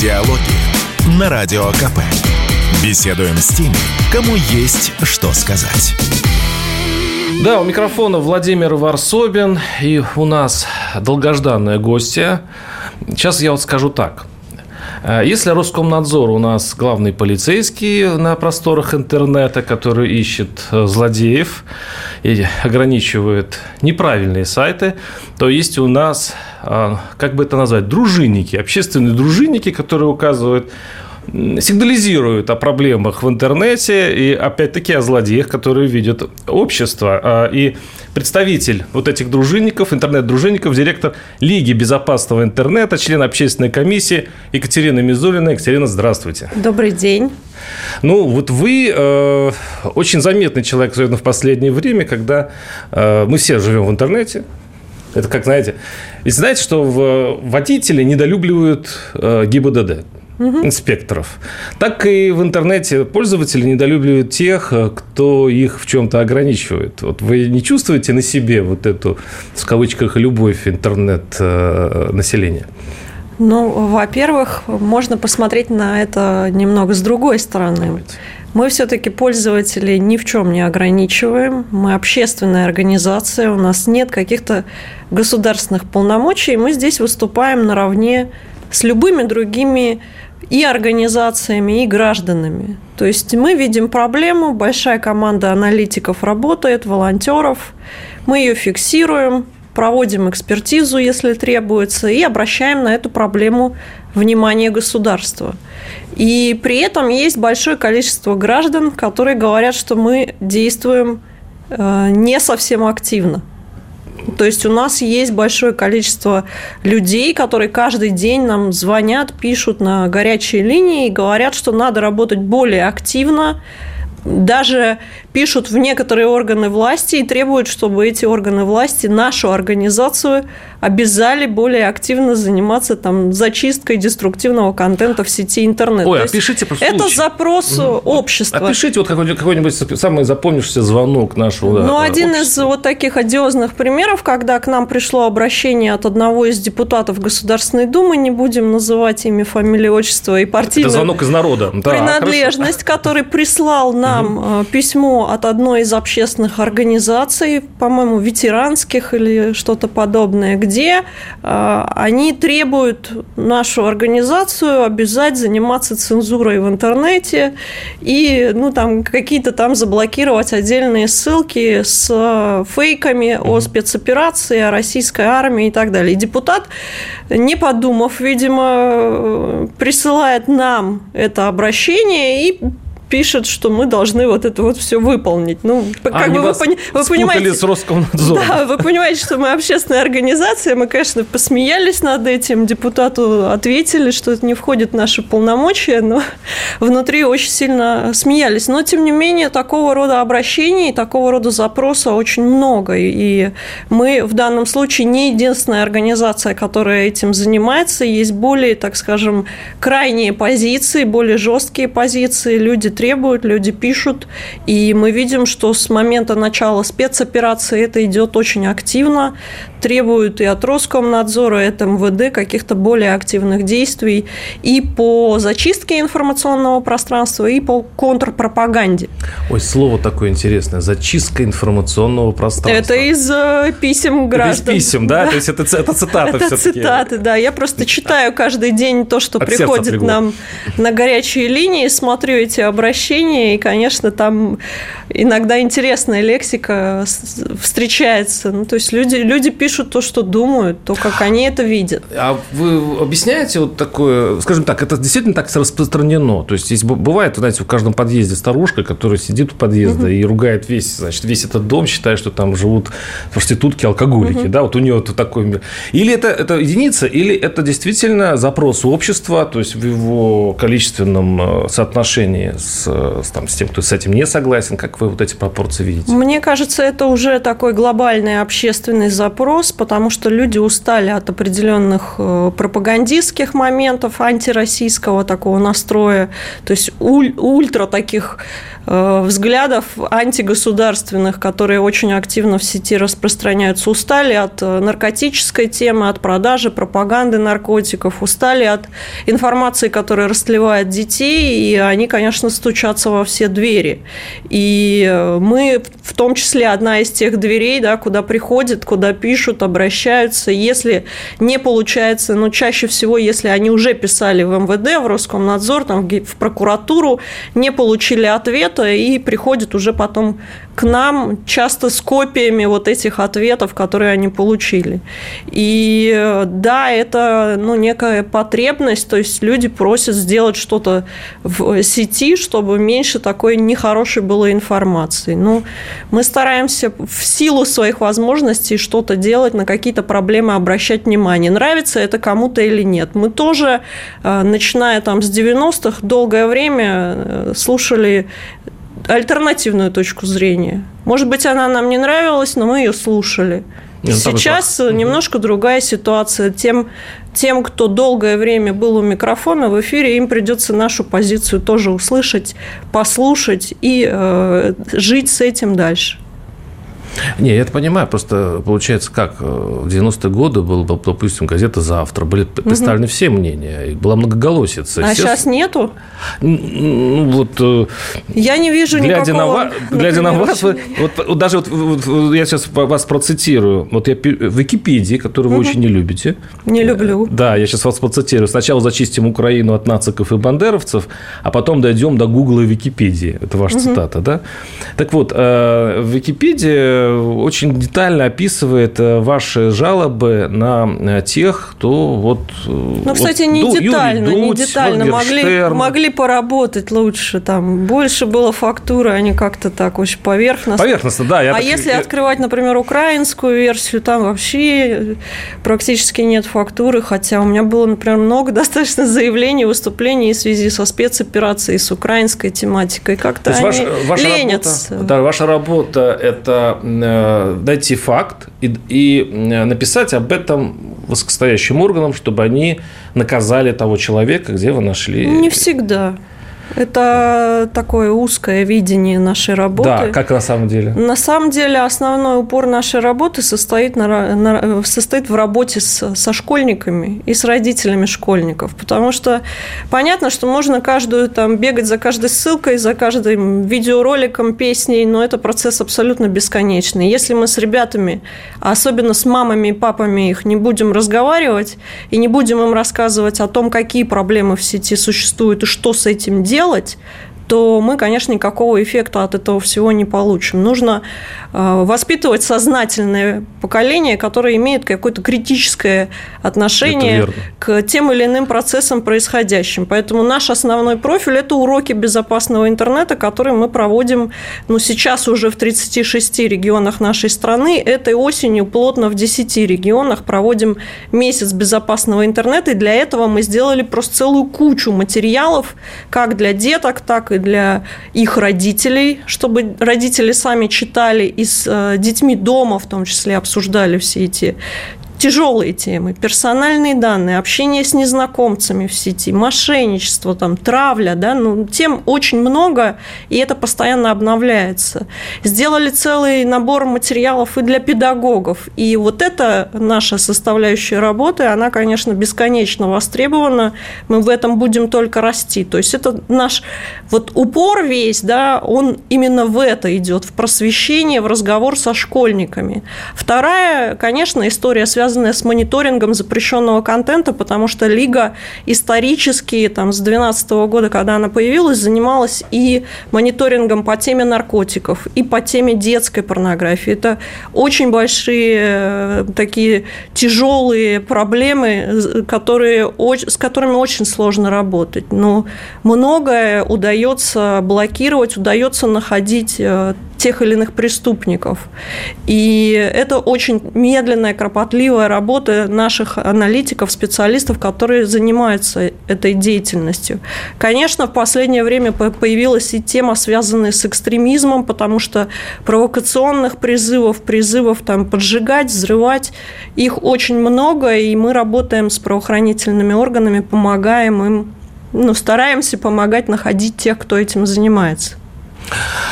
Диалоги на Радио КП. Беседуем с теми, кому есть что сказать. Да, у микрофона Владимир Варсобин, и у нас долгожданная гостья. Сейчас я вот скажу так. Э, если Роскомнадзор у нас главный полицейский на просторах интернета, который ищет э, злодеев и ограничивает неправильные сайты, то есть у нас, как бы это назвать, дружинники, общественные дружинники, которые указывают сигнализируют о проблемах в интернете и, опять-таки, о злодеях, которые видят общество. А, и представитель вот этих дружинников, интернет-дружинников, директор Лиги безопасного интернета, член общественной комиссии Екатерина Мизулина. Екатерина, здравствуйте. Добрый день. Ну, вот вы э, очень заметный человек, особенно в последнее время, когда э, мы все живем в интернете. Это как, знаете, ведь знаете, что в, водители недолюбливают э, ГИБДД угу. инспекторов, так и в интернете пользователи недолюбливают тех, э, кто их в чем-то ограничивает. Вот вы не чувствуете на себе вот эту, в кавычках, любовь интернет-населения? Ну, во-первых, можно посмотреть на это немного с другой стороны. Давайте. Мы все-таки пользователи ни в чем не ограничиваем. Мы общественная организация, у нас нет каких-то государственных полномочий. Мы здесь выступаем наравне с любыми другими и организациями, и гражданами. То есть мы видим проблему, большая команда аналитиков работает, волонтеров, мы ее фиксируем, проводим экспертизу, если требуется, и обращаем на эту проблему внимание государства. И при этом есть большое количество граждан, которые говорят, что мы действуем э, не совсем активно. То есть у нас есть большое количество людей, которые каждый день нам звонят, пишут на горячие линии и говорят, что надо работать более активно, даже пишут в некоторые органы власти и требуют, чтобы эти органы власти нашу организацию обязали более активно заниматься там зачисткой деструктивного контента в сети интернет. Ой, опишите просто Это случай. запрос общества. Опишите вот какой-нибудь, какой самый запомнившийся звонок нашего Ну, да, один общества. из вот таких одиозных примеров, когда к нам пришло обращение от одного из депутатов Государственной Думы, не будем называть имя, фамилию, отчество и партийную Это звонок из народа. Да, принадлежность, хорошо. который прислал нам угу. письмо от одной из общественных организаций, по-моему, ветеранских или что-то подобное, где э, они требуют нашу организацию обязать заниматься цензурой в интернете и ну, там, какие-то там заблокировать отдельные ссылки с э, фейками о спецоперации, о российской армии и так далее. И депутат, не подумав, видимо, присылает нам это обращение и пишет, что мы должны вот это вот все выполнить. Ну, как Они бы вы, пони- вы понимаете, с Роскомнадзором. Да, вы понимаете, что мы общественная организация, мы, конечно, посмеялись над этим, депутату ответили, что это не входит в наши полномочия, но внутри очень сильно смеялись. Но, тем не менее, такого рода обращений, такого рода запроса очень много, и мы в данном случае не единственная организация, которая этим занимается, есть более, так скажем, крайние позиции, более жесткие позиции, люди требуют, люди пишут, и мы видим, что с момента начала спецоперации это идет очень активно, требуют и от Роскомнадзора, и от МВД каких-то более активных действий и по зачистке информационного пространства, и по контрпропаганде. Ой, слово такое интересное. Зачистка информационного пространства. Это из э, писем граждан. Это из писем, да? да? То есть это, это цитаты Это цитаты, да. Я просто читаю каждый день то, что От приходит нам на горячие линии, смотрю эти обращения обращения, и, конечно, там иногда интересная лексика встречается. Ну, то есть люди, люди пишут то, что думают, то, как они это видят. А вы объясняете вот такое, скажем так, это действительно так распространено? То есть здесь бывает, знаете, в каждом подъезде старушка, которая сидит у подъезда угу. и ругает весь, значит, весь этот дом, считая, что там живут проститутки, алкоголики, угу. да, вот у нее вот такой мир. Или это, это единица, или это действительно запрос общества, то есть в его количественном э, соотношении с с, там, с тем, кто с этим не согласен? Как вы вот эти пропорции видите? Мне кажется, это уже такой глобальный общественный запрос, потому что люди устали от определенных э, пропагандистских моментов, антироссийского такого настроя, то есть уль, ультра таких э, взглядов антигосударственных, которые очень активно в сети распространяются, устали от э, наркотической темы, от продажи, пропаганды наркотиков, устали от информации, которая растлевает детей, и они, конечно, стучатся во все двери. И э, мы в том числе одна из тех дверей, да, куда приходят, куда пишут, обращаются. Если не получается, но чаще всего, если они уже писали в МВД, в Роскомнадзор, там, в прокуратуру, не получили ответа и приходят уже потом к нам часто с копиями вот этих ответов, которые они получили. И да, это ну, некая потребность, то есть люди просят сделать что-то в сети, чтобы меньше такой нехорошей было информации. Ну, мы стараемся в силу своих возможностей что-то делать, на какие-то проблемы обращать внимание. Нравится это кому-то или нет. Мы тоже, э, начиная там с 90-х, долгое время э, слушали альтернативную точку зрения. Может быть, она нам не нравилась, но мы ее слушали. Ну, Сейчас немножко другая ситуация. Тем, тем, кто долгое время был у микрофона в эфире, им придется нашу позицию тоже услышать, послушать и э, жить с этим дальше. Не, я это понимаю, просто получается как, э, в 90-е годы была, допустим, газета «Завтра», были представлены угу. все мнения, и была многоголосица. А сейчас нету? Ну, вот... Э, я не вижу глядя никакого... На, глядя на вас, вы, вот, даже вот, вот я сейчас вас процитирую, вот я в Википедии, которую вы угу. очень не любите. Не люблю. Да, я сейчас вас процитирую. Сначала зачистим Украину от нациков и бандеровцев, а потом дойдем до Гугла и Википедии. Это ваша угу. цитата, да? Так вот, э, в Википедии очень детально описывает э, ваши жалобы на э, тех, кто вот... Э, ну, кстати, вот, не Ду, детально, Юрий Дудь, не детально. Могли, могли поработать лучше, там больше было фактуры, они как-то так очень поверхностно. Поверхностно, да. Я а так... если открывать, например, украинскую версию, там вообще практически нет фактуры, хотя у меня было, например, много достаточно заявлений, выступлений в связи со спецоперацией, с украинской тематикой. Как-то они ваша, ваша ленятся. Работа, да, ваша работа – это найти факт и, и э, написать об этом высокостоящим органам, чтобы они наказали того человека, где вы нашли. Не всегда. Это такое узкое видение нашей работы. Да, как на самом деле? На самом деле основной упор нашей работы состоит, на, на, состоит в работе с, со школьниками и с родителями школьников. Потому что понятно, что можно каждую там бегать за каждой ссылкой, за каждым видеороликом, песней, но это процесс абсолютно бесконечный. Если мы с ребятами, особенно с мамами и папами их не будем разговаривать и не будем им рассказывать о том, какие проблемы в сети существуют и что с этим делать, делать, то мы, конечно, никакого эффекта от этого всего не получим. Нужно э, воспитывать сознательное поколение, которое имеет какое-то критическое отношение к тем или иным процессам происходящим. Поэтому наш основной профиль – это уроки безопасного интернета, которые мы проводим ну, сейчас уже в 36 регионах нашей страны. Этой осенью плотно в 10 регионах проводим месяц безопасного интернета, и для этого мы сделали просто целую кучу материалов, как для деток, так и для их родителей, чтобы родители сами читали и с э, детьми дома в том числе обсуждали все эти тяжелые темы, персональные данные, общение с незнакомцами в сети, мошенничество, там, травля, да, ну, тем очень много, и это постоянно обновляется. Сделали целый набор материалов и для педагогов, и вот эта наша составляющая работы, она, конечно, бесконечно востребована, мы в этом будем только расти, то есть это наш вот упор весь, да, он именно в это идет, в просвещение, в разговор со школьниками. Вторая, конечно, история связана связанная с мониторингом запрещенного контента, потому что Лига исторически, там, с 2012 года, когда она появилась, занималась и мониторингом по теме наркотиков, и по теме детской порнографии. Это очень большие э, такие тяжелые проблемы, которые, с которыми очень сложно работать. Но многое удается блокировать, удается находить э, тех или иных преступников. И это очень медленная, кропотливая работа наших аналитиков, специалистов, которые занимаются этой деятельностью. Конечно, в последнее время появилась и тема, связанная с экстремизмом, потому что провокационных призывов, призывов там, поджигать, взрывать, их очень много, и мы работаем с правоохранительными органами, помогаем им, ну, стараемся помогать находить тех, кто этим занимается.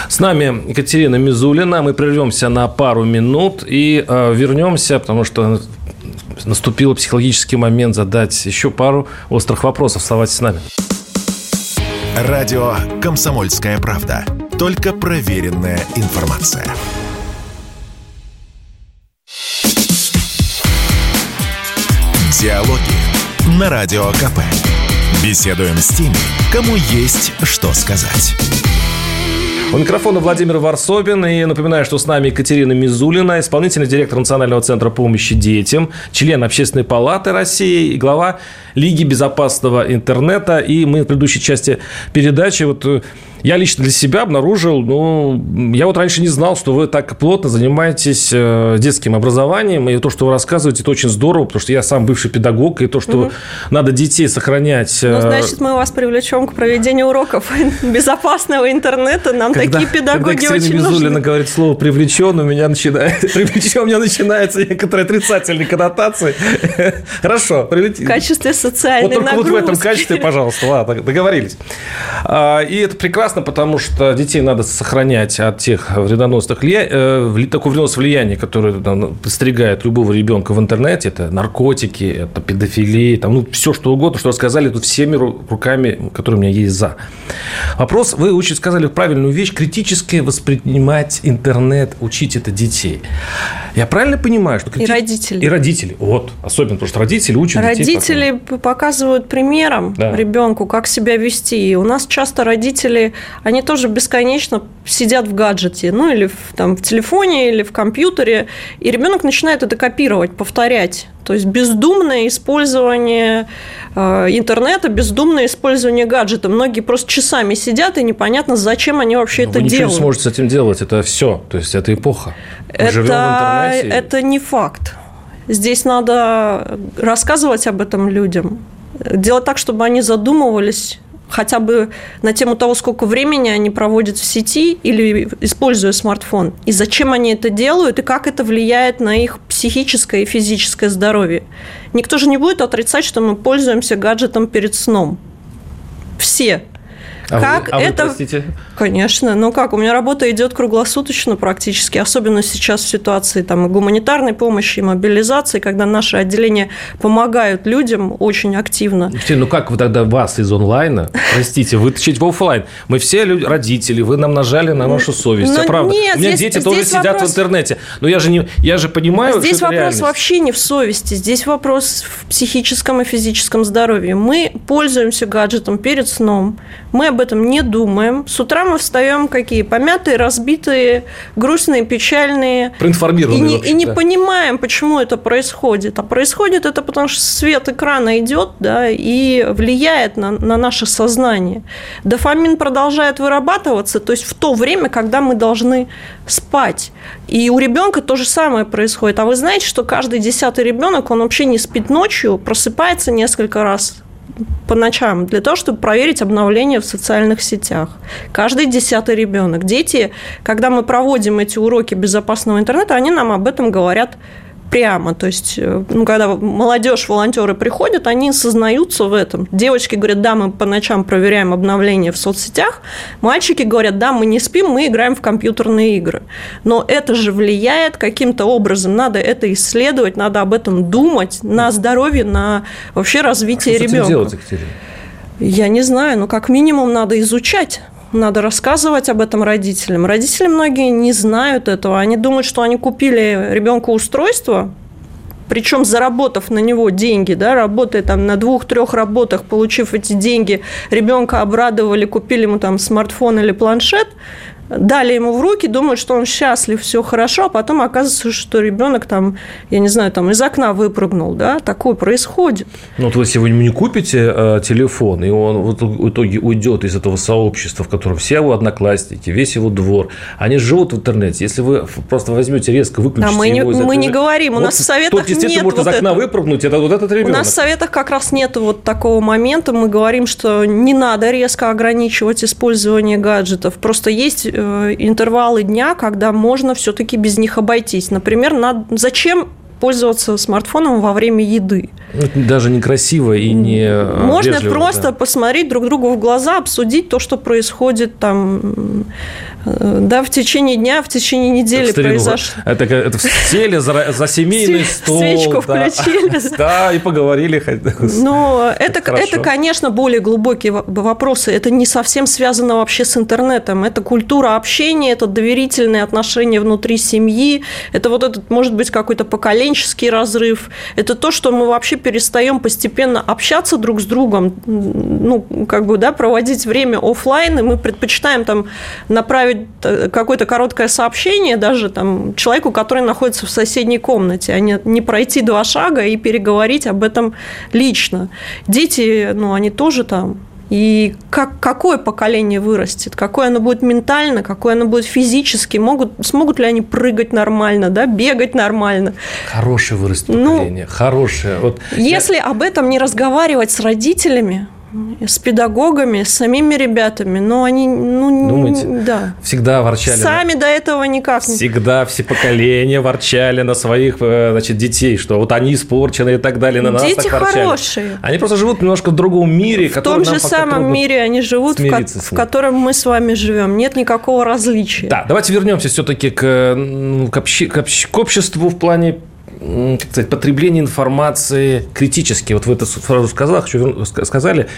С нами Екатерина Мизулина. Мы прервемся на пару минут и э, вернемся, потому что наступил психологический момент задать еще пару острых вопросов. Оставайтесь с нами. Радио «Комсомольская правда». Только проверенная информация. Диалоги на Радио КП. Беседуем с теми, кому есть что сказать. У микрофона Владимир Варсобин. И напоминаю, что с нами Екатерина Мизулина, исполнительный директор Национального центра помощи детям, член Общественной палаты России и глава Лиги безопасного интернета. И мы в предыдущей части передачи вот э, я лично для себя обнаружил, ну, я вот раньше не знал, что вы так плотно занимаетесь э, детским образованием, и то, что вы рассказываете, это очень здорово, потому что я сам бывший педагог, и то, что угу. надо детей сохранять. Ну, э, значит, мы вас привлечем к проведению уроков безопасного интернета, нам когда, такие педагоги когда очень Мизулина нужны. говорит слово «привлечен», у меня начинает, привлечен, у меня начинается некоторые отрицательные коннотации. Хорошо. В качестве социальной вот только вот в этом качестве, пожалуйста, ладно, договорились. А, и это прекрасно прекрасно, потому что детей надо сохранять от тех вредоносных влияний, э, такого вредоносного влияния, которое там, подстерегает любого ребенка в интернете. Это наркотики, это педофилия, там, ну, все что угодно, что рассказали тут всеми руками, которые у меня есть за. Вопрос, вы очень сказали правильную вещь, критически воспринимать интернет, учить это детей. Я правильно понимаю, что... Крити... И родители. И родители, вот, особенно, потому что родители учат родители детей. Родители показывают примером да. ребенку, как себя вести. И у нас часто родители они тоже бесконечно сидят в гаджете, ну или в, там, в телефоне, или в компьютере, и ребенок начинает это копировать, повторять. То есть бездумное использование э, интернета, бездумное использование гаджета. Многие просто часами сидят, и непонятно, зачем они вообще Но это вы делают. Вы не сможете с этим делать, это все. То есть это эпоха. Мы это, это не факт. Здесь надо рассказывать об этом людям, делать так, чтобы они задумывались хотя бы на тему того, сколько времени они проводят в сети или используя смартфон, и зачем они это делают, и как это влияет на их психическое и физическое здоровье. Никто же не будет отрицать, что мы пользуемся гаджетом перед сном. Все. А как вы, а это... Вы, простите? Конечно. Ну как, у меня работа идет круглосуточно практически, особенно сейчас в ситуации там, и гуманитарной помощи, и мобилизации, когда наши отделения помогают людям очень активно. Ну как вы тогда вас из онлайна, простите, вытащить в офлайн? Мы все люди, родители, вы нам нажали на нашу совесть. Но а правда. Нет, у меня здесь, дети тоже сидят вопрос... в интернете. Но я же, не, я же понимаю, Здесь вопрос реальность. вообще не в совести, здесь вопрос в психическом и физическом здоровье. Мы пользуемся гаджетом перед сном, мы об этом не думаем. С утра мы встаем какие? Помятые, разбитые, грустные, печальные. Проинформированные. И не, вообще, и не да. понимаем, почему это происходит. А происходит это потому, что свет экрана идет да, и влияет на, на наше сознание. Дофамин продолжает вырабатываться, то есть в то время, когда мы должны спать. И у ребенка то же самое происходит. А вы знаете, что каждый десятый ребенок, он вообще не спит ночью, просыпается несколько раз по ночам для того, чтобы проверить обновления в социальных сетях. Каждый десятый ребенок. Дети, когда мы проводим эти уроки безопасного интернета, они нам об этом говорят прямо. То есть, э, ну, когда молодежь, волонтеры приходят, они сознаются в этом. Девочки говорят, да, мы по ночам проверяем обновления в соцсетях. Мальчики говорят, да, мы не спим, мы играем в компьютерные игры. Но это же влияет каким-то образом. Надо это исследовать, надо об этом думать на здоровье, на вообще развитие а что ребенка. Делать, Екатерина? Я не знаю, но как минимум надо изучать надо рассказывать об этом родителям. Родители многие не знают этого. Они думают, что они купили ребенку устройство, причем заработав на него деньги, да, работая там на двух-трех работах, получив эти деньги, ребенка обрадовали, купили ему там смартфон или планшет, дали ему в руки, думают, что он счастлив, все хорошо, а потом оказывается, что ребенок там, я не знаю, там из окна выпрыгнул, да, такое происходит. Ну вот вы не купите э, телефон, и он вот в итоге уйдет из этого сообщества, в котором все его одноклассники, весь его двор, они живут в интернете. Если вы просто возьмете резко выключите а мы его не, из мы не говорим, у нас в советах тот, нет может вот из окна этого. выпрыгнуть, это вот этот ребенок. У нас в советах как раз нет вот такого момента. Мы говорим, что не надо резко ограничивать использование гаджетов. Просто есть э, интервалы дня, когда можно все-таки без них обойтись. Например, надо... зачем пользоваться смартфоном во время еды. Это даже некрасиво и не э, Можно просто да. посмотреть друг другу в глаза, обсудить то, что происходит там э, да, в течение дня, в течение недели произошло. Это, это сели за, за семейный стол. Свечку да. включили. Да, и поговорили. Но это, это, конечно, более глубокие вопросы. Это не совсем связано вообще с интернетом. Это культура общения, это доверительные отношения внутри семьи. Это вот этот, может быть, какой-то поколенческий разрыв. Это то, что мы вообще перестаем постепенно общаться друг с другом, ну, как бы, да, проводить время офлайн, и мы предпочитаем там направить э, какое-то короткое сообщение даже там человеку, который находится в соседней комнате, а не, не пройти два шага и переговорить об этом лично. Дети, ну, они тоже там и как, какое поколение вырастет, какое оно будет ментально, какое оно будет физически, могут, смогут ли они прыгать нормально, да, бегать нормально. Хорошее вырастет ну, поколение, ну, хорошее. Вот если я... об этом не разговаривать с родителями, с педагогами, с самими ребятами, но они, ну, Думаете, да. всегда ворчали. Сами на... до этого никак. Всегда все поколения ворчали на своих, э, значит, детей, что вот они испорчены и так далее, на Дети нас так ворчали. хорошие. Они просто живут немножко в другом мире, В том же самом мире они живут, в, ко- в котором мы с вами живем. Нет никакого различия. Да, давайте вернемся все-таки к, к, общ... к, общ... к обществу в плане как сказать, потребление информации критически. Вот вы это сразу сказали, хочу, сказали,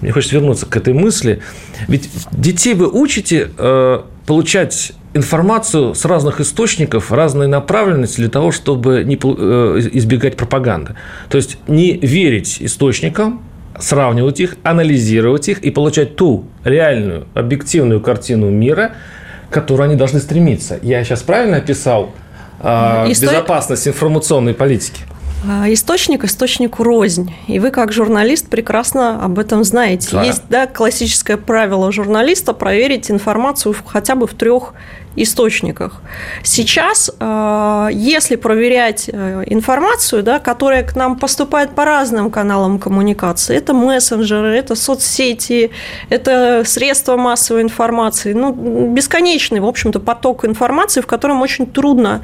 мне хочется вернуться к этой мысли. Ведь детей вы учите э, получать информацию с разных источников, разной направленности для того, чтобы не, э, избегать пропаганды. То есть не верить источникам, сравнивать их, анализировать их и получать ту реальную, объективную картину мира, к которой они должны стремиться. Я сейчас правильно описал а, Исто... безопасность информационной политики? А, источник источнику рознь. И вы, как журналист, прекрасно об этом знаете. Да. Есть да, классическое правило журналиста проверить информацию хотя бы в трех источниках. Сейчас, э, если проверять э, информацию, да, которая к нам поступает по разным каналам коммуникации, это мессенджеры, это соцсети, это средства массовой информации, ну, бесконечный, в общем-то, поток информации, в котором очень трудно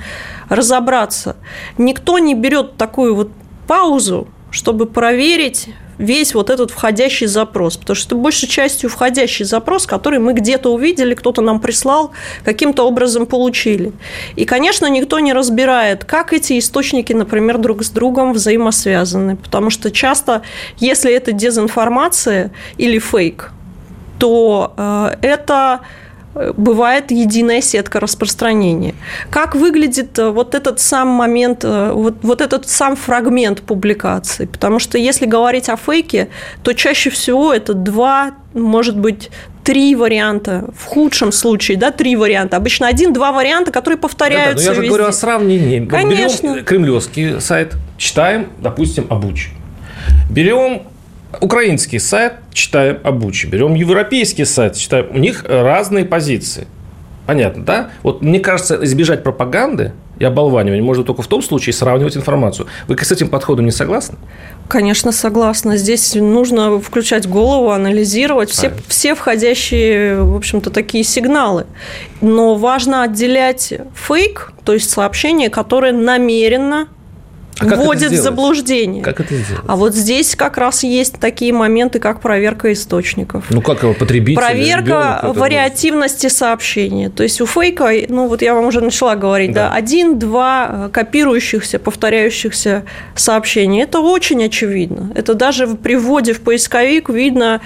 разобраться. Никто не берет такую вот паузу, чтобы проверить весь вот этот входящий запрос, потому что это большей частью входящий запрос, который мы где-то увидели, кто-то нам прислал, каким-то образом получили. И, конечно, никто не разбирает, как эти источники, например, друг с другом взаимосвязаны, потому что часто, если это дезинформация или фейк, то э, это бывает единая сетка распространения. Как выглядит э, вот этот сам момент, э, вот, вот этот сам фрагмент публикации? Потому что если говорить о фейке, то чаще всего это два, может быть, три варианта, в худшем случае, да, три варианта. Обычно один-два варианта, которые повторяются. Да, да, но я же везде. говорю о сравнении. Конечно. Берем кремлевский сайт, читаем, допустим, обуч. Берем украинский сайт, читаем обучи. Берем европейский сайт, читаем. У них разные позиции. Понятно, да? Вот мне кажется, избежать пропаганды и оболванивания можно только в том случае сравнивать информацию. Вы с этим подходом не согласны? Конечно, согласна. Здесь нужно включать голову, анализировать все, все входящие, в общем-то, такие сигналы. Но важно отделять фейк, то есть сообщение, которое намеренно а вводит в заблуждение. Как это сделать? А вот здесь как раз есть такие моменты, как проверка источников. Ну, как его потребитель? Проверка вариативности сообщения. То есть у фейка, ну, вот я вам уже начала говорить, да, один-два э, копирующихся, повторяющихся сообщения. Это очень очевидно. Это даже при вводе в поисковик видно,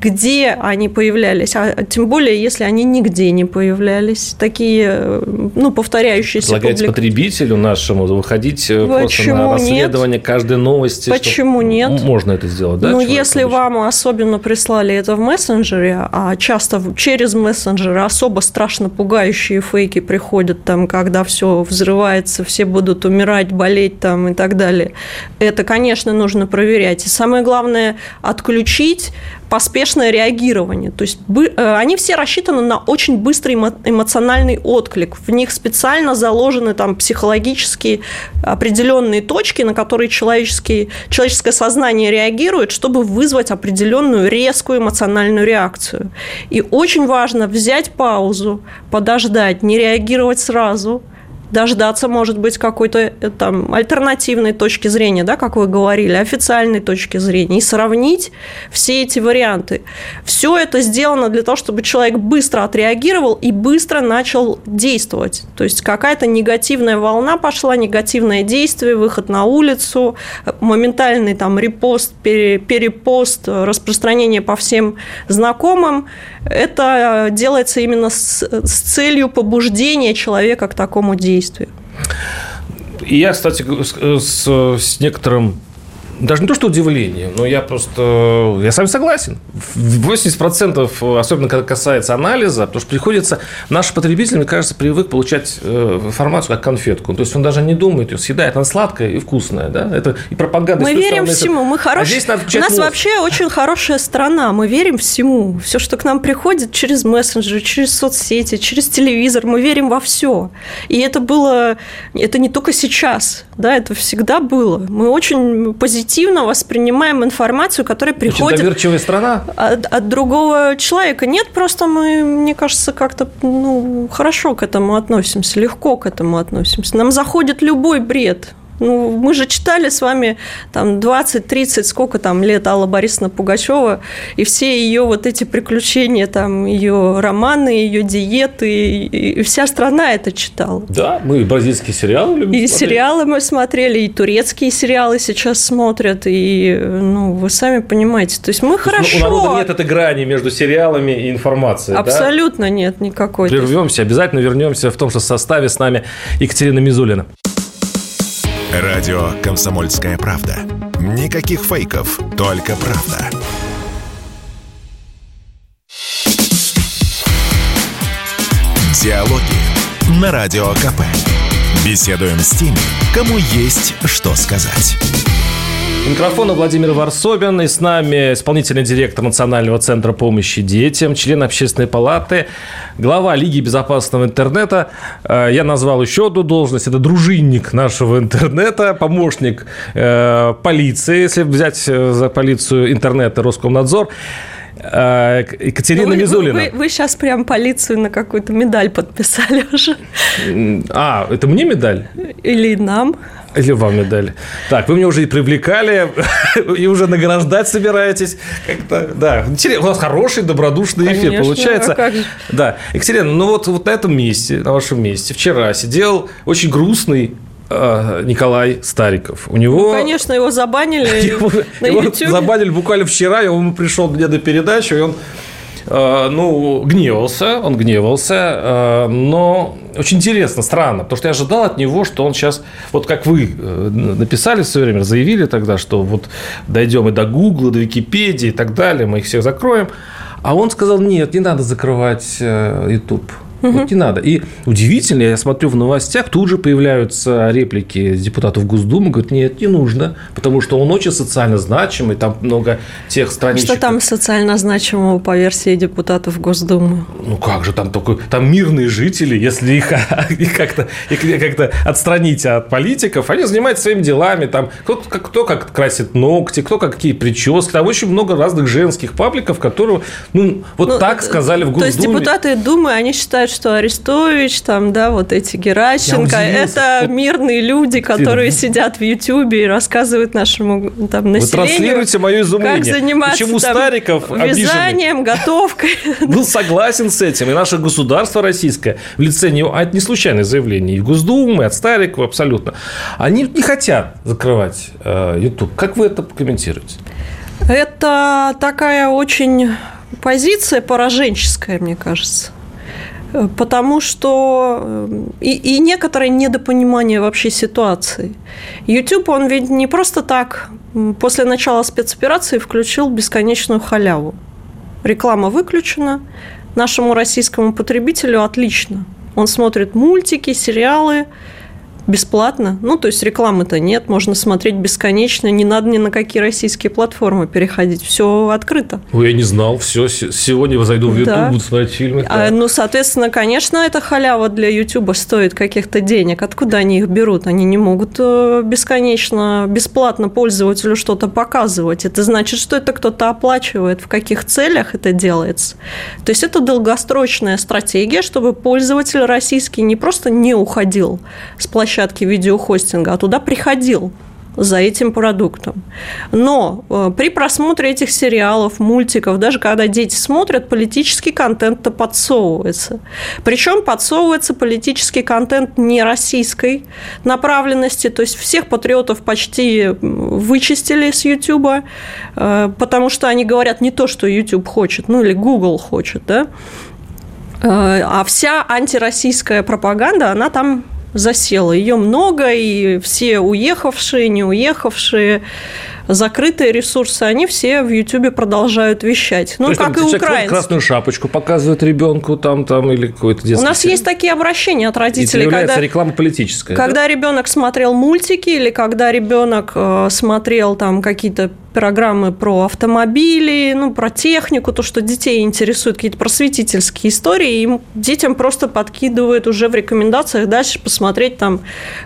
где они появлялись, а тем более, если они нигде не появлялись. Такие, ну, повторяющиеся Предлагаете публик... потребителю нашему выходить Почему э, просто на расследование нет? каждой новости? Почему нет? Можно это сделать, да? Ну, если обычно? вам особенно прислали это в мессенджере, а часто через мессенджеры особо страшно пугающие фейки приходят, там, когда все взрывается, все будут умирать, болеть там и так далее, это, конечно, нужно проверять. И самое главное, отключить поспешное реагирование. То есть э, они все рассчитаны на очень быстрый эмоциональный отклик. В них специально заложены там психологические определенные точки, на которые человеческие, человеческое сознание реагирует, чтобы вызвать определенную резкую эмоциональную реакцию. И очень важно взять паузу, подождать, не реагировать сразу, дождаться, может быть, какой-то э, там альтернативной точки зрения, да, как вы говорили, официальной точки зрения, и сравнить все эти варианты. Все это сделано для того, чтобы человек быстро отреагировал и быстро начал действовать. То есть какая-то негативная волна пошла, негативное действие, выход на улицу, моментальный там репост, перепост, распространение по всем знакомым. Это делается именно с, с целью побуждения человека к такому действию. Я, кстати, с, с некоторым даже не то, что удивление, но я просто, я с вами согласен. 80%, особенно когда касается анализа, потому что приходится, наш потребитель, мне кажется, привык получать э, информацию как конфетку. То есть он даже не думает, он съедает, она сладкая и вкусная, да? Это и пропаганда. Мы верим стороны, всему, мы хорошие. А У нас мозг. вообще очень хорошая страна, мы верим всему. Все, что к нам приходит через мессенджеры, через соцсети, через телевизор, мы верим во все. И это было, это не только сейчас, да, это всегда было. Мы очень позитивно воспринимаем информацию, которая приходит... Очень доверчивая страна. От, от другого человека. Нет, просто мы, мне кажется, как-то ну, хорошо к этому относимся, легко к этому относимся. Нам заходит любой бред. Ну, мы же читали с вами там 20-30, сколько там лет Алла Борисовна Пугачева, и все ее вот эти приключения, там, ее романы, ее диеты, и вся страна это читала. Да, мы бразильские сериалы любим И смотреть. сериалы мы смотрели, и турецкие сериалы сейчас смотрят, и, ну, вы сами понимаете, то есть мы то хорошо... У народа нет этой грани между сериалами и информацией, Абсолютно да? нет никакой. Прервемся, обязательно вернемся в том же составе с нами Екатерина Мизулина. Радио «Комсомольская правда». Никаких фейков, только правда. Диалоги на Радио КП. Беседуем с теми, кому есть что сказать. У микрофона Владимир Варсобин и с нами исполнительный директор Национального центра помощи детям, член общественной палаты, глава Лиги безопасного интернета. Э, я назвал еще одну должность. Это дружинник нашего интернета, помощник э, полиции, если взять э, за полицию интернета Роскомнадзор. Екатерина ну, Мизулина. Вы, вы, вы сейчас прям полицию на какую-то медаль подписали уже. А, это мне медаль? Или нам? Или вам медаль. Так, вы меня уже и привлекали, и уже награждать собираетесь. Как-то, да. У нас хороший, добродушный Конечно, эфир получается. А как же? Да. Екатерина, ну вот, вот на этом месте, на вашем месте, вчера сидел очень грустный э, Николай Стариков. У него... Ну, конечно, его забанили его, на его забанили буквально вчера, и он пришел мне до передачи, и он ну, гневался, он гневался, э, но очень интересно, странно, потому что я ожидал от него, что он сейчас, вот как вы э, написали в свое время, заявили тогда, что вот дойдем и до Гугла, до Википедии и так далее, мы их всех закроем, а он сказал, нет, не надо закрывать YouTube. Угу. Вот не надо. И удивительно, я смотрю в новостях, тут же появляются реплики депутатов Госдумы, говорят, нет, не нужно, потому что он очень социально значимый, там много тех страничек. Что там социально значимого по версии депутатов Госдумы? Ну как же, там только, там мирные жители, если их, их как-то как отстранить от политиков, они занимаются своими делами, там кто, кто как красит ногти, кто какие прически, там очень много разных женских пабликов, которые, ну, вот ну, так сказали в Госдуме. То есть депутаты Думы, они считают, считают, что Арестович, там, да, вот эти Геращенко, это мирные люди, которые сидят в Ютьюбе и рассказывают нашему там, населению. Вы транслируете мое изумление. Как заниматься Почему там, Стариков вязанием, готовкой. Был согласен с этим. И наше государство российское в лице него, а это не случайное заявление, и Госдумы, и от Старикова абсолютно, они не хотят закрывать э, YouTube. Как вы это комментируете? Это такая очень позиция пораженческая, мне кажется. Потому что э, и, и некоторое недопонимание вообще ситуации. YouTube, он ведь не просто так после начала спецоперации включил бесконечную халяву. Реклама выключена, нашему российскому потребителю отлично. Он смотрит мультики, сериалы, бесплатно. Ну, то есть рекламы-то нет, можно смотреть бесконечно, не надо ни на какие российские платформы переходить, все открыто. Ой, я не знал, все, сегодня зайду в YouTube, да. буду смотреть фильмы. А, ну, соответственно, конечно, эта халява для YouTube стоит каких-то денег. Откуда они их берут? Они не могут э, бесконечно, бесплатно пользователю что-то показывать. Это значит, что это кто-то оплачивает, в каких целях это делается. То есть это долгосрочная стратегия, чтобы пользователь российский не просто не уходил с площадки видеохостинга, а туда приходил за этим продуктом. Но э, при просмотре этих сериалов, мультиков, даже когда дети смотрят, политический контент-то подсовывается. Причем подсовывается политический контент не российской направленности, то есть всех патриотов почти вычистили с YouTube, э, потому что они говорят не то, что YouTube хочет, ну или Google хочет, да, э, а вся антироссийская пропаганда, она там засела. Ее много, и все уехавшие, не уехавшие, закрытые ресурсы, они все в Ютубе продолжают вещать. Ну, То как есть, и украинцы. красную шапочку показывает ребенку там, там или какой-то детский У нас есть такие обращения от родителей. Это когда, реклама политическая. Когда да? ребенок смотрел мультики или когда ребенок э, смотрел там какие-то программы про автомобили, ну, про технику, то, что детей интересует, какие-то просветительские истории, им детям просто подкидывают уже в рекомендациях дальше посмотреть там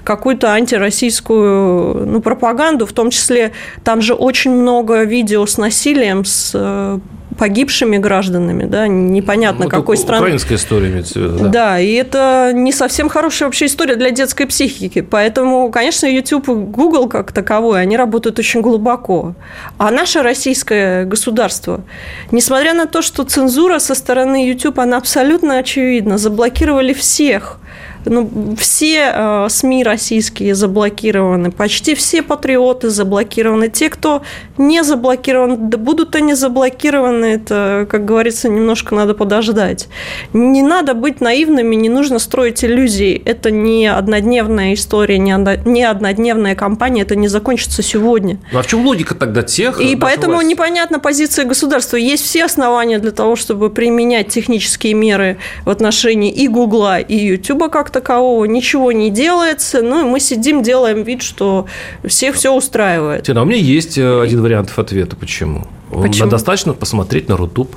какую-то антироссийскую ну, пропаганду, в том числе там же очень много видео с насилием, с э, погибшими гражданами, да, непонятно ну, какой страны. Украинская история имеется в виду, да. Да, и это не совсем хорошая вообще история для детской психики, поэтому, конечно, YouTube и Google как таковой, они работают очень глубоко. А наше российское государство, несмотря на то, что цензура со стороны YouTube, она абсолютно очевидна, заблокировали всех ну, все э, СМИ российские заблокированы, почти все патриоты заблокированы. Те, кто не заблокирован, да будут они заблокированы, это, как говорится, немножко надо подождать. Не надо быть наивными, не нужно строить иллюзии. Это не однодневная история, не однодневная кампания, это не закончится сегодня. Ну, а в чем логика тогда тех? И поэтому власти? непонятна позиция государства. Есть все основания для того, чтобы применять технические меры в отношении и Гугла, и Ютуба как такового, ничего не делается, ну и мы сидим, делаем вид, что всех все устраивает. Тина, у меня есть э, один вариант ответа, почему. Почему? Достаточно посмотреть на Рутуб.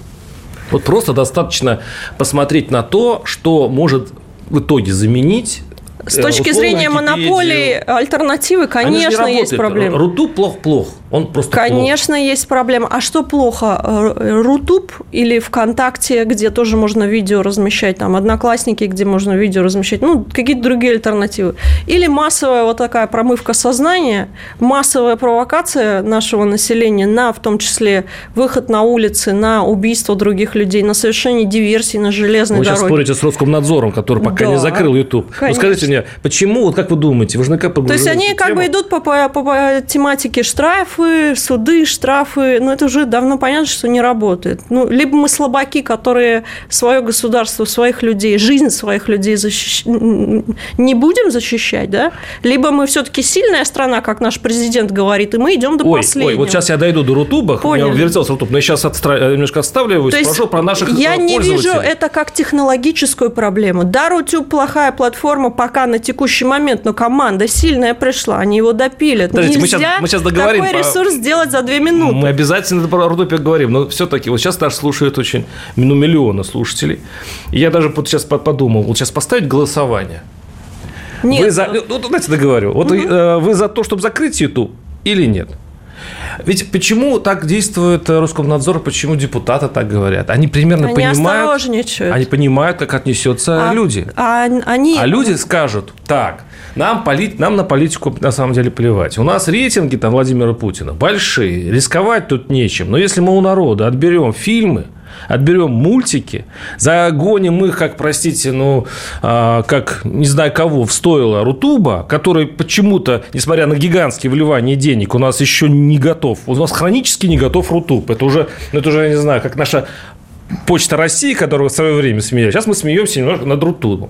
Вот просто достаточно посмотреть на то, что может в итоге заменить с точки зрения монополии, альтернативы, конечно, есть проблемы. Рутуб плохо-плохо. Он просто Конечно, плох. есть проблема. А что плохо? Рутуб или ВКонтакте, где тоже можно видео размещать, там, Одноклассники, где можно видео размещать, ну, какие-то другие альтернативы. Или массовая вот такая промывка сознания, массовая провокация нашего населения на, в том числе, выход на улицы, на убийство других людей, на совершение диверсий на железной вы дороге. Вы сейчас спорите с Роскомнадзором, который пока да, не закрыл YouTube. Ну, скажите мне, почему, вот как вы думаете, вы же как То есть они как бы идут по, по, по тематике штраф, штрафы, суды, штрафы, ну это уже давно понятно, что не работает. Ну, либо мы слабаки, которые свое государство, своих людей, жизнь своих людей защищ... не будем защищать, да? Либо мы все-таки сильная страна, как наш президент говорит, и мы идем до ой, последнего. Ой, вот сейчас я дойду до Рутуба, Понял. у меня вертелся Рутуб, но я сейчас отстра... немножко отставляю, То спрошу про наших Я не вижу это как технологическую проблему. Да, Рутюб плохая платформа пока на текущий момент, но команда сильная пришла, они его допилят. Подождите, мы сейчас, мы сейчас договорим такой ресурс сделать за две минуты. Мы обязательно про Рудопик говорим, но все-таки вот сейчас нас слушают очень, ну, миллионы слушателей. И я даже вот сейчас подумал, вот сейчас поставить голосование. Нет. Вы за, ну, давайте договорю. Вот угу. вы за то, чтобы закрыть YouTube или нет? Ведь почему так действует Роскомнадзор, почему депутаты так говорят? Они примерно они понимают, они понимают, как отнесется а, люди. А, они... а люди скажут, так, нам, полит, нам на политику на самом деле плевать. У нас рейтинги там Владимира Путина большие, рисковать тут нечем. Но если мы у народа отберем фильмы, отберем мультики, загоним их, как, простите, ну, а, как, не знаю кого, в стоило Рутуба, который почему-то, несмотря на гигантские вливания денег, у нас еще не готов. У нас хронически не готов Рутуб. Это уже, ну, это уже, я не знаю, как наша Почта России, которую в свое время смеялись. Сейчас мы смеемся немножко над Рутуну.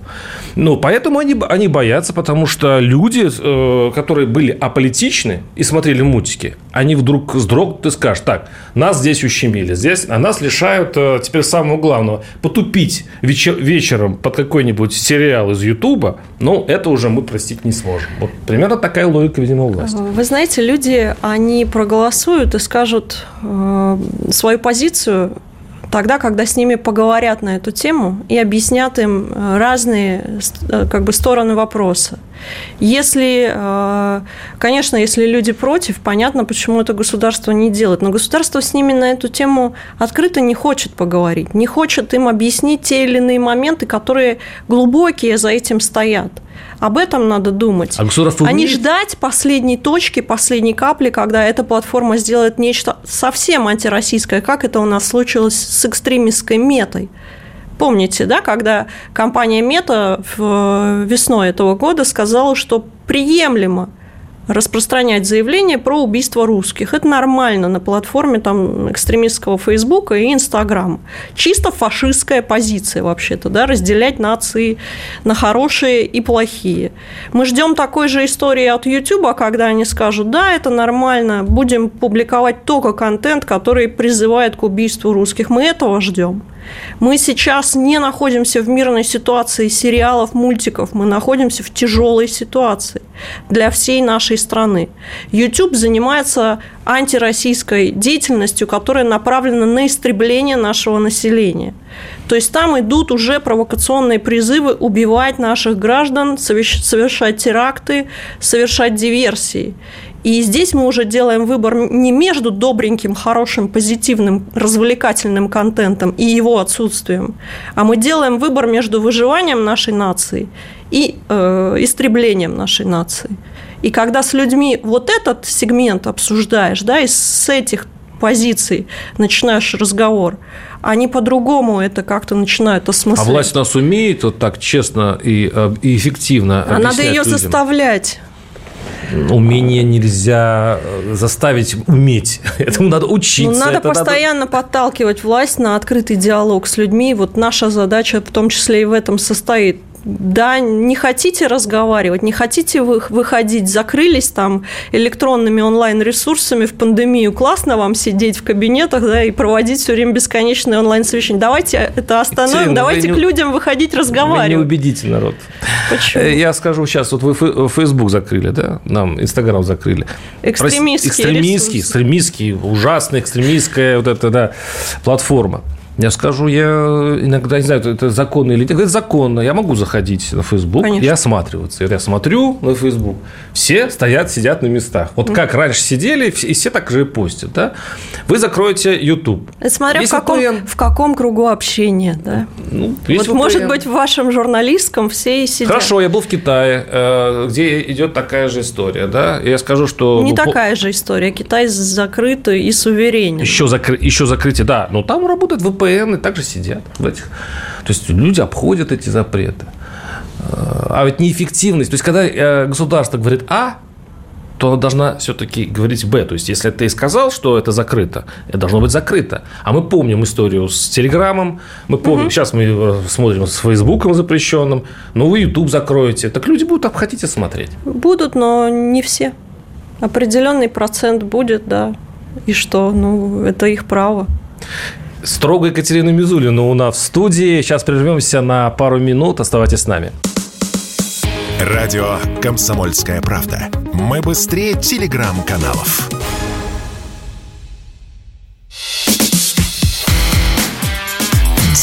Ну, поэтому они, они боятся, потому что люди, э, которые были аполитичны и смотрели мультики, они вдруг вздрогнут и скажут, так, нас здесь ущемили, здесь, а нас лишают э, теперь самого главного. Потупить вечер, вечером под какой-нибудь сериал из Ютуба, ну, это уже мы простить не сможем. Вот примерно такая логика, видимо, у власти. Вы знаете, люди, они проголосуют и скажут э, свою позицию тогда, когда с ними поговорят на эту тему и объяснят им э, разные э, как бы, стороны вопроса. Если, э, конечно, если люди против, понятно, почему это государство не делает. Но государство с ними на эту тему открыто не хочет поговорить, не хочет им объяснить те или иные моменты, которые глубокие за этим стоят. Об этом надо думать. А государство умеет... А не ждать последней точки, последней капли, когда эта платформа сделает нечто совсем антироссийское, как это у нас случилось с экстремистской метой. Помните, да, когда компания Мета весной этого года сказала, что приемлемо распространять заявления про убийство русских. Это нормально на платформе там, экстремистского Фейсбука и Инстаграма. Чисто фашистская позиция вообще-то, да, разделять нации на хорошие и плохие. Мы ждем такой же истории от Ютуба, когда они скажут, да, это нормально, будем публиковать только контент, который призывает к убийству русских. Мы этого ждем. Мы сейчас не находимся в мирной ситуации сериалов, мультиков, мы находимся в тяжелой ситуации для всей нашей страны. YouTube занимается антироссийской деятельностью, которая направлена на истребление нашего населения. То есть там идут уже провокационные призывы убивать наших граждан, совершать теракты, совершать диверсии. И здесь мы уже делаем выбор не между добреньким, хорошим, позитивным, развлекательным контентом и его отсутствием, а мы делаем выбор между выживанием нашей нации и э, истреблением нашей нации. И когда с людьми вот этот сегмент обсуждаешь, да, и с этих позиций начинаешь разговор, они по-другому это как-то начинают осмыслять. А власть нас умеет вот так честно и, э, и эффективно А надо ее людям? заставлять умение нельзя э, заставить уметь. Этому надо учиться. Ну, надо постоянно надо... подталкивать власть на открытый диалог с людьми. Вот наша задача в том числе и в этом состоит да, не хотите разговаривать, не хотите вы, выходить, закрылись там электронными онлайн-ресурсами в пандемию, классно вам сидеть в кабинетах, да, и проводить все время бесконечные онлайн-совещания. Давайте это остановим, Екатерина, давайте к не... людям выходить, разговаривать. Не убедите народ. Почему? Э, я скажу сейчас, вот вы Facebook закрыли, да, нам Инстаграм закрыли. Экстремистский Экстремистский, экстремистский, ужасная экстремистская вот эта, да, платформа. Я скажу, я иногда не знаю, это законно или нет. Это законно. Я могу заходить на Facebook Конечно. и осматриваться. Я смотрю на Facebook. Все стоят, сидят на местах. Вот mm. как раньше сидели, и все так же и постят. Да? Вы закроете YouTube. Смотря в каком, в каком кругу общения. Да? Ну, вот может быть, в вашем журналистском все и сидят. Хорошо, я был в Китае, э, где идет такая же история. Да? Я скажу, что... Не такая же история. Китай закрыт и суверенен. Еще, закры... Еще закрытие, да. Но там работает VPN ВПН также сидят в этих. То есть люди обходят эти запреты. А ведь неэффективность. То есть, когда э, государство говорит А, то она должна все-таки говорить Б. То есть, если ты сказал, что это закрыто, это должно быть закрыто. А мы помним историю с Телеграмом, мы помним, угу. сейчас мы э, смотрим с Фейсбуком запрещенным, но вы YouTube закроете. Так люди будут обходить и смотреть. Будут, но не все. Определенный процент будет, да. И что? Ну, это их право. Строго Екатерина Мизулина у нас в студии. Сейчас прервемся на пару минут. Оставайтесь с нами. Радио «Комсомольская правда». Мы быстрее телеграм-каналов.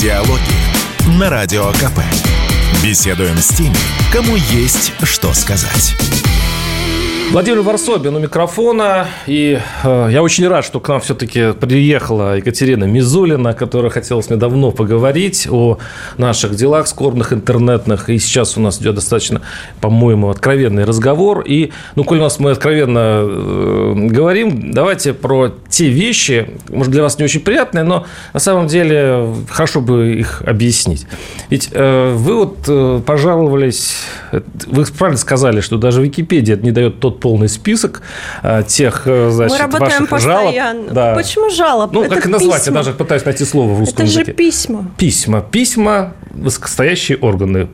Диалоги на Радио КП. Беседуем с теми, кому есть что сказать. Владимир Варсобин у микрофона. И э, я очень рад, что к нам все-таки приехала Екатерина Мизулина, которая хотела с мне давно поговорить о наших делах скорбных интернетных. И сейчас у нас идет достаточно, по-моему, откровенный разговор. И, ну, коль у нас мы откровенно э, говорим, давайте про те вещи, может, для вас не очень приятные, но на самом деле хорошо бы их объяснить. Ведь э, вы вот э, пожаловались, вы правильно сказали, что даже Википедия не дает тот вот полный список тех, значит, Мы работаем ваших постоянно. жалоб. Да. Почему жалоб? Ну, Это как назвать? письма. Я даже пытаюсь найти слово в русском Это же языке. письма. Письма. Письма высокостоящие органы,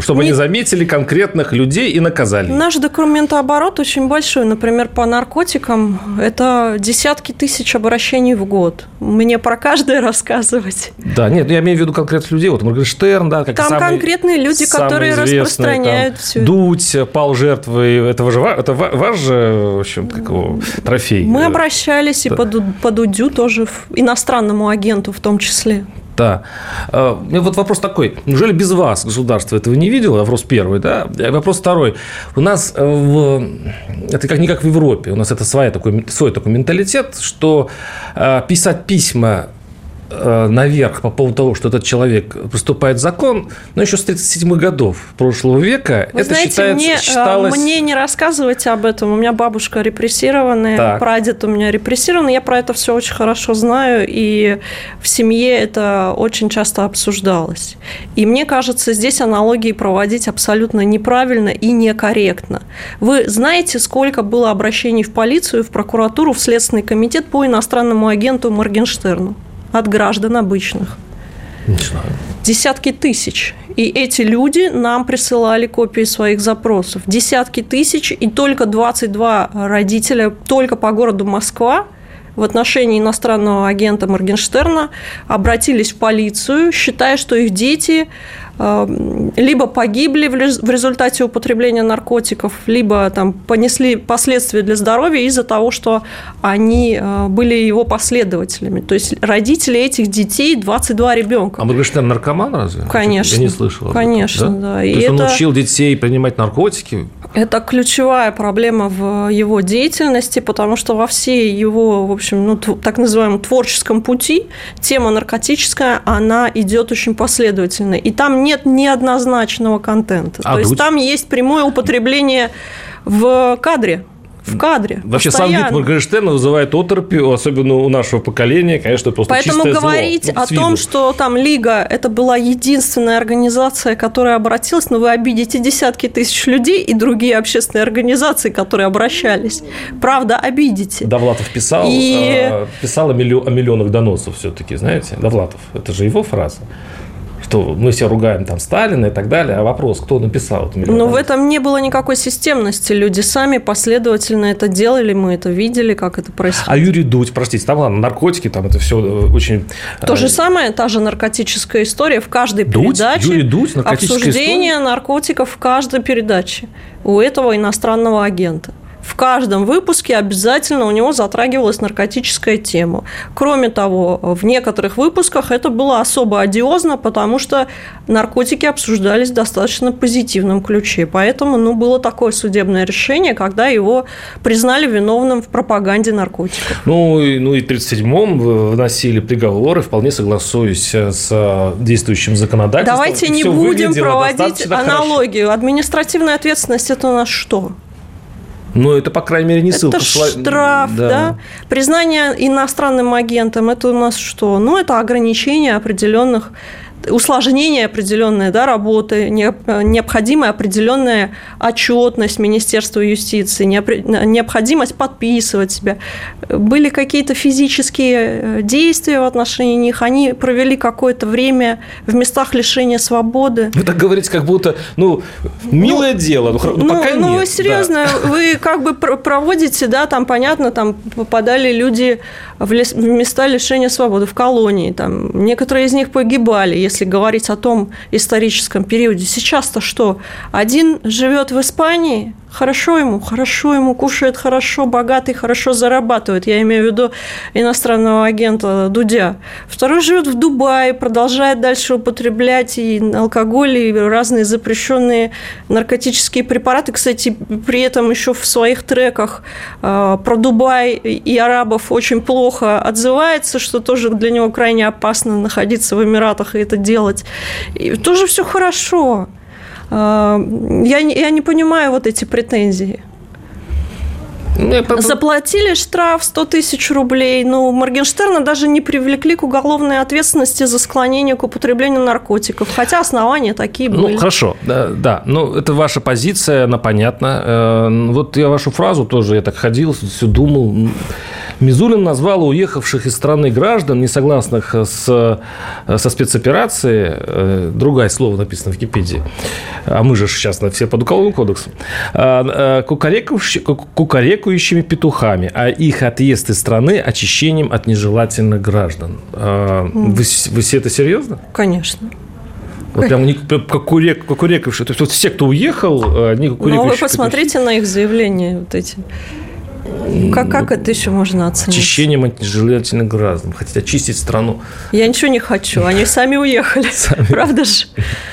чтобы Не- они заметили конкретных людей и наказали. Наш документооборот очень большой. Например, по наркотикам это десятки тысяч обращений в год. Мне про каждое рассказывать. Да, нет, ну, я имею в виду конкретных людей. Вот Моргенштерн, да, как Там самый- конкретные люди, которые распространяют там, это. Дудь пал жертвой этого же, это ваш же, в общем, как его, трофей. Мы Э, обращались и да. по, Ду- по Дудю тоже, иностранному агенту в том числе. Да. Э, У меня вот вопрос такой. Неужели без вас государство этого не видело? Вопрос первый, да? Э, Вопрос второй. У нас э, в... Это как не как в Европе. У нас это своя такой, свой такой менталитет, что э, писать письма э, наверх по поводу того, что этот человек приступает закон, но еще с 37 годов прошлого века, Вы это знаете, считается, мне, э, считалось... мне не рассказывайте об этом. У меня бабушка репрессированная, Так. прадед у меня репрессированный. Я про это все очень хорошо знаю, и в семье это очень часто обсуждалось. И мне кажется, здесь аналогии проводить абсолютно неправильно и некорректно. Вы знаете, сколько было обращений в полицию, в прокуратуру, в Следственный комитет по иностранному агенту Моргенштерну от граждан обычных? Не знаю. Десятки тысяч. И эти люди нам присылали копии своих запросов. Десятки тысяч, и только 22 родителя только по городу Москва в отношении иностранного агента Моргенштерна обратились в полицию, считая, что их дети либо погибли в рез- в результате употребления наркотиков, либо там понесли последствия для здоровья из-за того, что они э, были его последователями. То есть родители этих детей 22 ребенка. А Моргенштерн наркоман разве? Конечно. Я не слышал. об этом, Конечно, да. То И есть он это- учил детей принимать наркотики? Это ключевая проблема в его деятельности, потому что во всей его, в общем, ну, так называемом творческом пути тема наркотическая, она идет очень последовательно. И там нет неоднозначного контента. А То есть Дудь? там есть прямое употребление в кадре. В кадре. Вообще сам постоянно. вид Моргенштерна вызывает оторопи, особенно у нашего поколения, конечно, просто Поэтому чистое зло. говорить Ну, о том, что там Лига это была единственная организация, которая обратилась, но вы обидите десятки тысяч людей и другие общественные организации, которые обращались. Правда, обидите. Довлатов писал, И- э, писал о, миллио- о миллионах доносов все-таки, знаете? Довлатов, это же его фраза. Что мы все ругаем там Сталина и так далее, а вопрос, кто написал это миллион Но в этом не было никакой системности. Люди сами последовательно это делали, мы это видели, как это А происходит. Юрий Дудь, простите, там ладно, наркотики, там это все очень... То э, же самое, та же наркотическая история в каждой Дудь? передаче. Юрий Дудь? Наркотическая обсуждение наркотиков в каждой передаче у этого иностранного агента. В каждом выпуске обязательно у него затрагивалась наркотическая тема. Кроме того, в некоторых выпусках это было особо одиозно, потому что наркотики обсуждались в достаточно позитивном ключе. Поэтому ну, было такое судебное решение, когда его признали виновным в пропаганде наркотиков. Ну, и- ну и в 37-м выносили приговоры, вполне согласуюсь э, с э, действующим законодательством. Давайте не будем проводить достаточно хорошо. аналогию. Административная ответственность это у нас что? Ну, это, по крайней мере, не ссылка. Это штраф, да. Признание иностранным агентом это у нас что? Ну, это ограничение определенных усложнение определенное да, работы, не- необходимая определенная отчетность Министерства юстиции, необходимость подписывать себя. Были какие-то физические э, действия в отношении них, они провели какое-то время в местах лишения свободы. Вы так говорите, как будто, ну, милое дело, ну, ну, Ну, пока ну, нет. вы серьезно, вы как бы пр- проводите, да, там, понятно, там попадали люди в, лес- в места лишения свободы, в колонии, там, некоторые из них погибали, если говорить о том историческом периоде. Сейчас-то что? Один живет в Испании, хорошо ему, хорошо ему, кушает хорошо, богатый, хорошо зарабатывает. Я имею в виду иностранного агента Дудя. Второй живет в Дубае, продолжает дальше употреблять и алкоголь, и разные запрещенные наркотические препараты. Кстати, при этом еще в своих треках э, про Дубай и арабов очень плохо отзывается, что тоже для него крайне опасно находиться в Эмиратах и это делать. И тоже все хорошо. Э, Я не, я не понимаю вот эти претензии. Ну, Заплатили штраф 100 тысяч рублей. Ну, Моргенштерна даже не привлекли к уголовной ответственности за склонение к употреблению наркотиков. Хотя основания такие ну, были. Ну, хорошо. Да, да. Ну, это ваша позиция, она понятна. Э, вот я вашу фразу тоже, я так ходил, все думал. Мизулин назвал уехавших из страны граждан, не согласных с, со спецоперацией, э, другое слово написано в Википедии, а мы же сейчас на все под уголовным кодексом, а, э, кукарекающими петухами, а их отъезд из страны очищением от нежелательных граждан. А, вы, вы все это серьезно? Конечно. Вот прям не кукурек, кукурекавшие. То есть вот все, кто уехал, они кукурекающие. Ну, вы посмотрите на их заявления вот эти. Как, как это еще можно оценить? Очищением от нежелательных граждан. Хотят очистить страну. Я ничего не хочу. Они сами уехали. Правда же?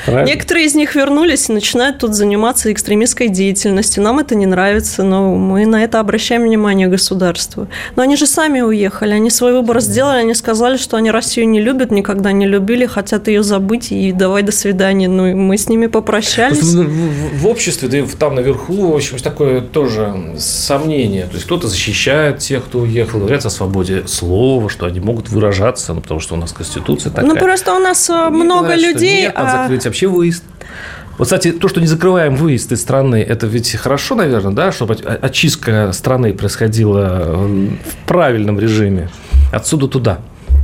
Некоторые из них вернулись и начинают тут заниматься экстремистской деятельностью. Нам это не нравится, но мы на это обращаем внимание государства. Но они же сами уехали. Они свой выбор сделали. Они сказали, что они Россию не любят, никогда не любили, хотят ее забыть и давай до свидания. Ну, и мы с ними попрощались. В обществе, да и там наверху, в общем, такое тоже сомнение. То есть кто-то защищает тех, кто уехал, говорят о свободе слова, что они могут выражаться, ну, потому что у нас Конституция такая. Ну, просто у нас э, и много говорят, людей... Нет, а... закрыть вообще выезд. Вот, кстати, то, что не закрываем выезд из страны, это ведь хорошо, наверное, да, чтобы очистка страны происходила в правильном режиме. Отсюда туда.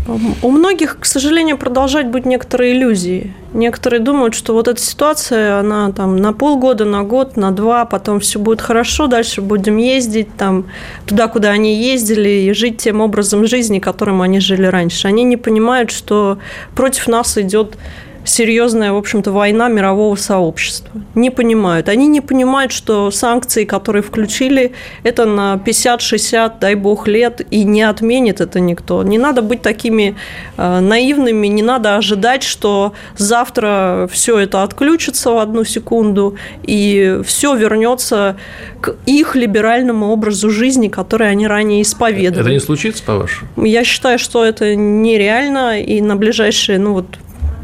У многих, к сожалению, продолжать быть некоторые иллюзии. Некоторые думают, что вот эта ситуация, она там на полгода, на год, на два, потом все будет хорошо, дальше будем ездить там туда, куда они ездили, и жить тем образом жизни, которым они жили раньше. Они не понимают, что против нас идет серьезная, в общем-то, война мирового сообщества. Не понимают. Они не понимают, что санкции, которые включили, это на 50-60, дай бог, лет, и не отменит это никто. Не надо быть такими э, наивными, не надо ожидать, что завтра все это отключится в одну секунду, и все вернется к их либеральному образу жизни, который они ранее исповедовали. Это не случится, по-вашему? Я считаю, что это нереально, и на ближайшие, ну вот,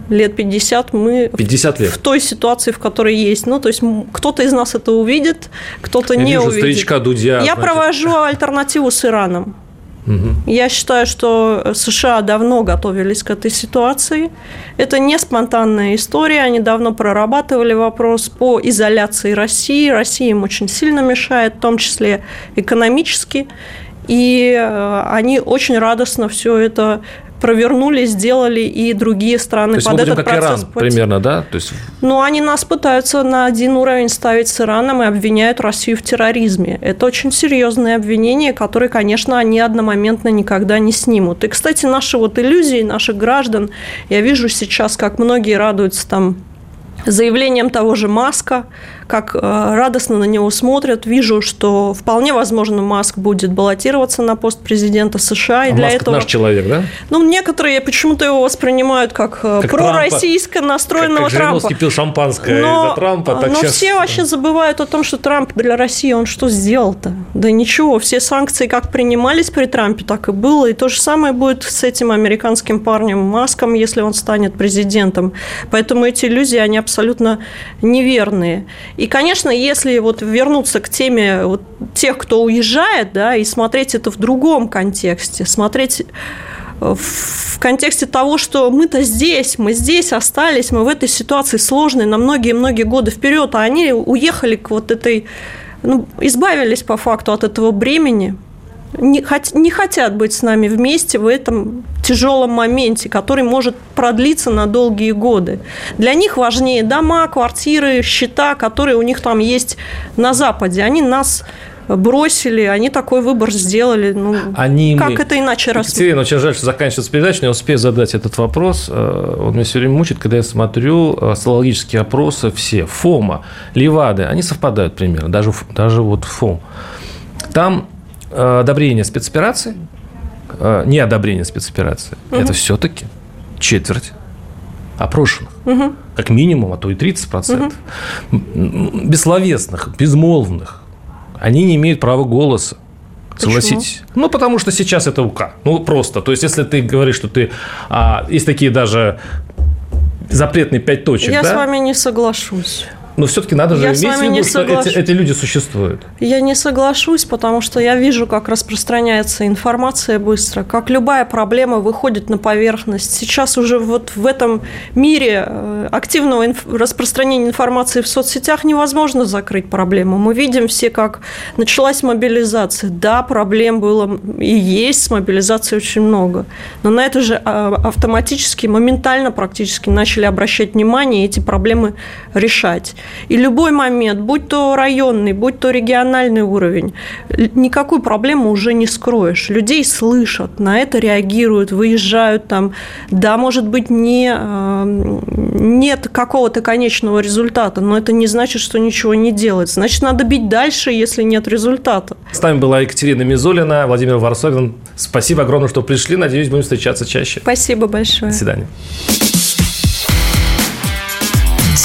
лет 50 мы 50 лет. в той ситуации, в которой есть. Ну, то есть кто-то из нас это увидит, кто-то не вижу увидит. Старичка Дудя, Я значит. провожу альтернативу с Ираном. Угу. Я считаю, что США давно готовились к этой ситуации. Это не спонтанная история. Они давно прорабатывали вопрос по изоляции России. Россия им очень сильно мешает, в том числе экономически. И э, они очень радостно все это провернули, сделали и другие страны То есть под мы этот как процесс. Иран примерно, да? То есть... Ну, они нас пытаются на один уровень ставить с Ираном и обвиняют Россию в терроризме. Это очень серьезные обвинения, которые, конечно, они одномоментно никогда не снимут. И, кстати, наши вот иллюзии наших граждан, я вижу сейчас, как многие радуются там заявлением того же Маска, как э, радостно на него смотрят. Вижу, что вполне возможно Маск будет баллотироваться на пост президента США. И а для Маск этого... наш человек, да? Ну, некоторые почему-то его воспринимают как, э, как пророссийско настроенного как, как Трампа. Как шампанское но, из-за Трампа. Так но сейчас... все вообще забывают о том, что Трамп для России, он что сделал-то? Да ничего, все санкции как принимались при Трампе, так и было. И то же самое будет с этим американским парнем Маском, если он станет президентом. Поэтому эти иллюзии, они абсолютно неверные. И, конечно, если вот вернуться к теме вот тех, кто уезжает, да, и смотреть это в другом контексте, смотреть э, в контексте того, что мы-то здесь, мы здесь остались, мы в этой ситуации сложной на многие-многие годы вперед, а они уехали к вот этой, ну, избавились по факту от этого бремени, не, не хотят быть с нами вместе в этом тяжелом моменте, который может продлиться на долгие годы. Для них важнее дома, квартиры, счета, которые у них там есть на Западе. Они нас бросили, они такой выбор сделали. Ну, они как мы... это иначе рассмотреть? Екатерина, очень жаль, что заканчивается передача, но я успею задать этот вопрос. Э, он меня все время мучает, когда я смотрю э, социологические опросы все. ФОМа, Левады, они совпадают примерно, даже, даже вот ФОМ. Там одобрение спецоперации, э, не одобрение спецоперации, угу. это все-таки четверть опрошенных. Угу. Как минимум, а то и 30%. Угу. Бессловесных, безмолвных. Они не имеют права голоса. Согласитесь? Почему? Ну, потому что сейчас это УК. Ну, просто. То есть, если ты говоришь, что ты... А, есть такие даже запретные пять точек, Я да? с вами не соглашусь. Но все-таки надо же я иметь в виду, что эти, эти люди существуют. Я не соглашусь, потому что я вижу, как распространяется информация быстро, как любая проблема выходит на поверхность. Сейчас уже вот в этом мире э, активного инф- распространения информации в соцсетях невозможно закрыть проблему. Мы видим все, как началась мобилизация. Да, проблем было и есть с мобилизацией очень много, но на это же а, автоматически, моментально практически начали обращать внимание и эти проблемы решать. И любой момент, будь то районный, будь то региональный уровень, никакую проблему уже не скроешь. Людей слышат, на это реагируют, выезжают там. Да, может быть, не, э, нет какого-то конечного результата, но это не значит, что ничего не делать. Значит, надо бить дальше, если нет результата. С нами была Екатерина Мизулина, Владимир Варсовин. Спасибо огромное, что пришли. Надеюсь, будем встречаться чаще. Спасибо большое. До свидания.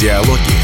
Диалоги